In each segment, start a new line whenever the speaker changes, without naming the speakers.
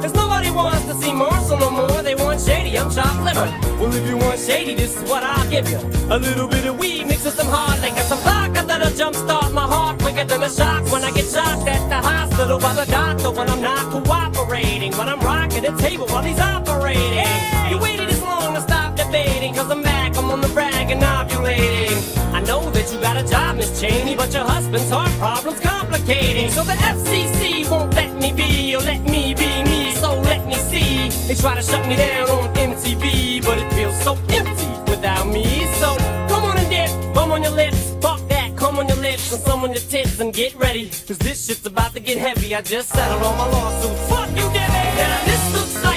Cause nobody wants to see Marshall no more. They want shady, I'm chopped liver. Well, if you want shady, this is what I'll give you. A little bit of weed mixed with some hard liquor, some vodka that'll jumpstart my heart quicker than a shock when I get shocked at the hospital by the doctor when I'm not cooperating. When I'm rocking the table while he's operating. You waited this long to stop debating, cause I'm back, I'm on the rag and ovulating. I know that you got a job, Miss Cheney, but your husband's heart problem's complicating. So the FCC won't let me be, or let me be me, They try to shut me down on MTV, but it feels so empty without me. So come on and dip, bum on your lips, fuck that, come on your lips, and some on your tits, and get ready. Cause this shit's about to get heavy. I just settled all my lawsuits. Fuck you, Debbie! Now this looks like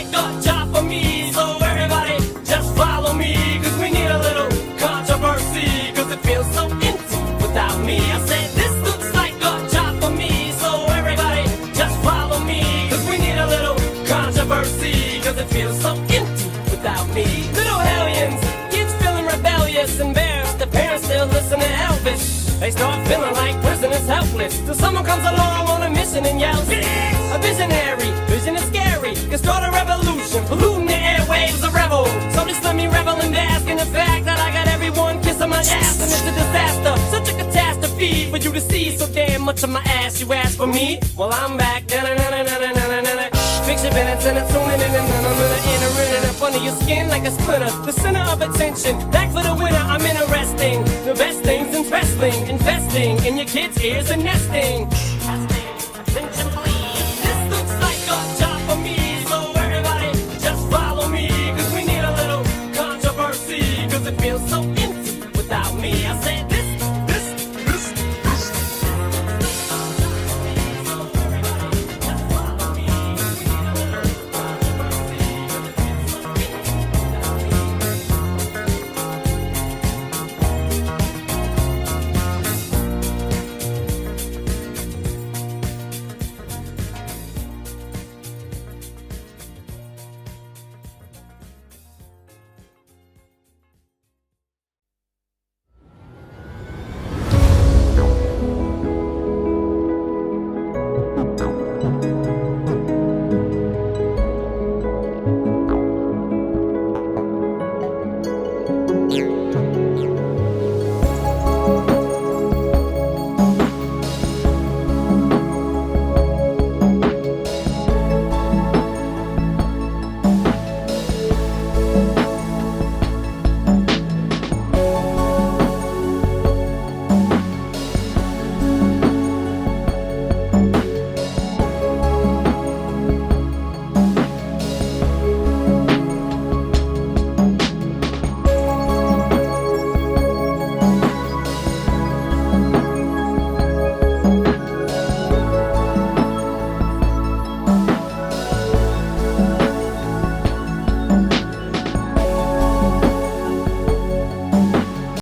cause it feels so empty without me. Little hellions, kids feeling rebellious, embarrassed, the parents still listen to Elvis. They start feeling like prisoners helpless, till someone comes along on a mission and yells, a visionary, vision is scary, can start a revolution, polluting the airwaves, a rebel. So just let me revel and bask in the fact that I got everyone kissing my ass, and it's a disaster, such a catastrophe for you to see so damn much of my ass. You ask for me, well I'm back. Da-na-na-na-na-na-na-na. Fix Fix your balance and a tuning in and then I'm gonna enter in and up under your skin like a splinter. The center of attention, back for the winner, I'm interesting. The best things in wrestling, investing in your kids' ears and nesting. This looks like a job for me, so everybody just follow me. We need a little controversy, it feels so empty without me. I said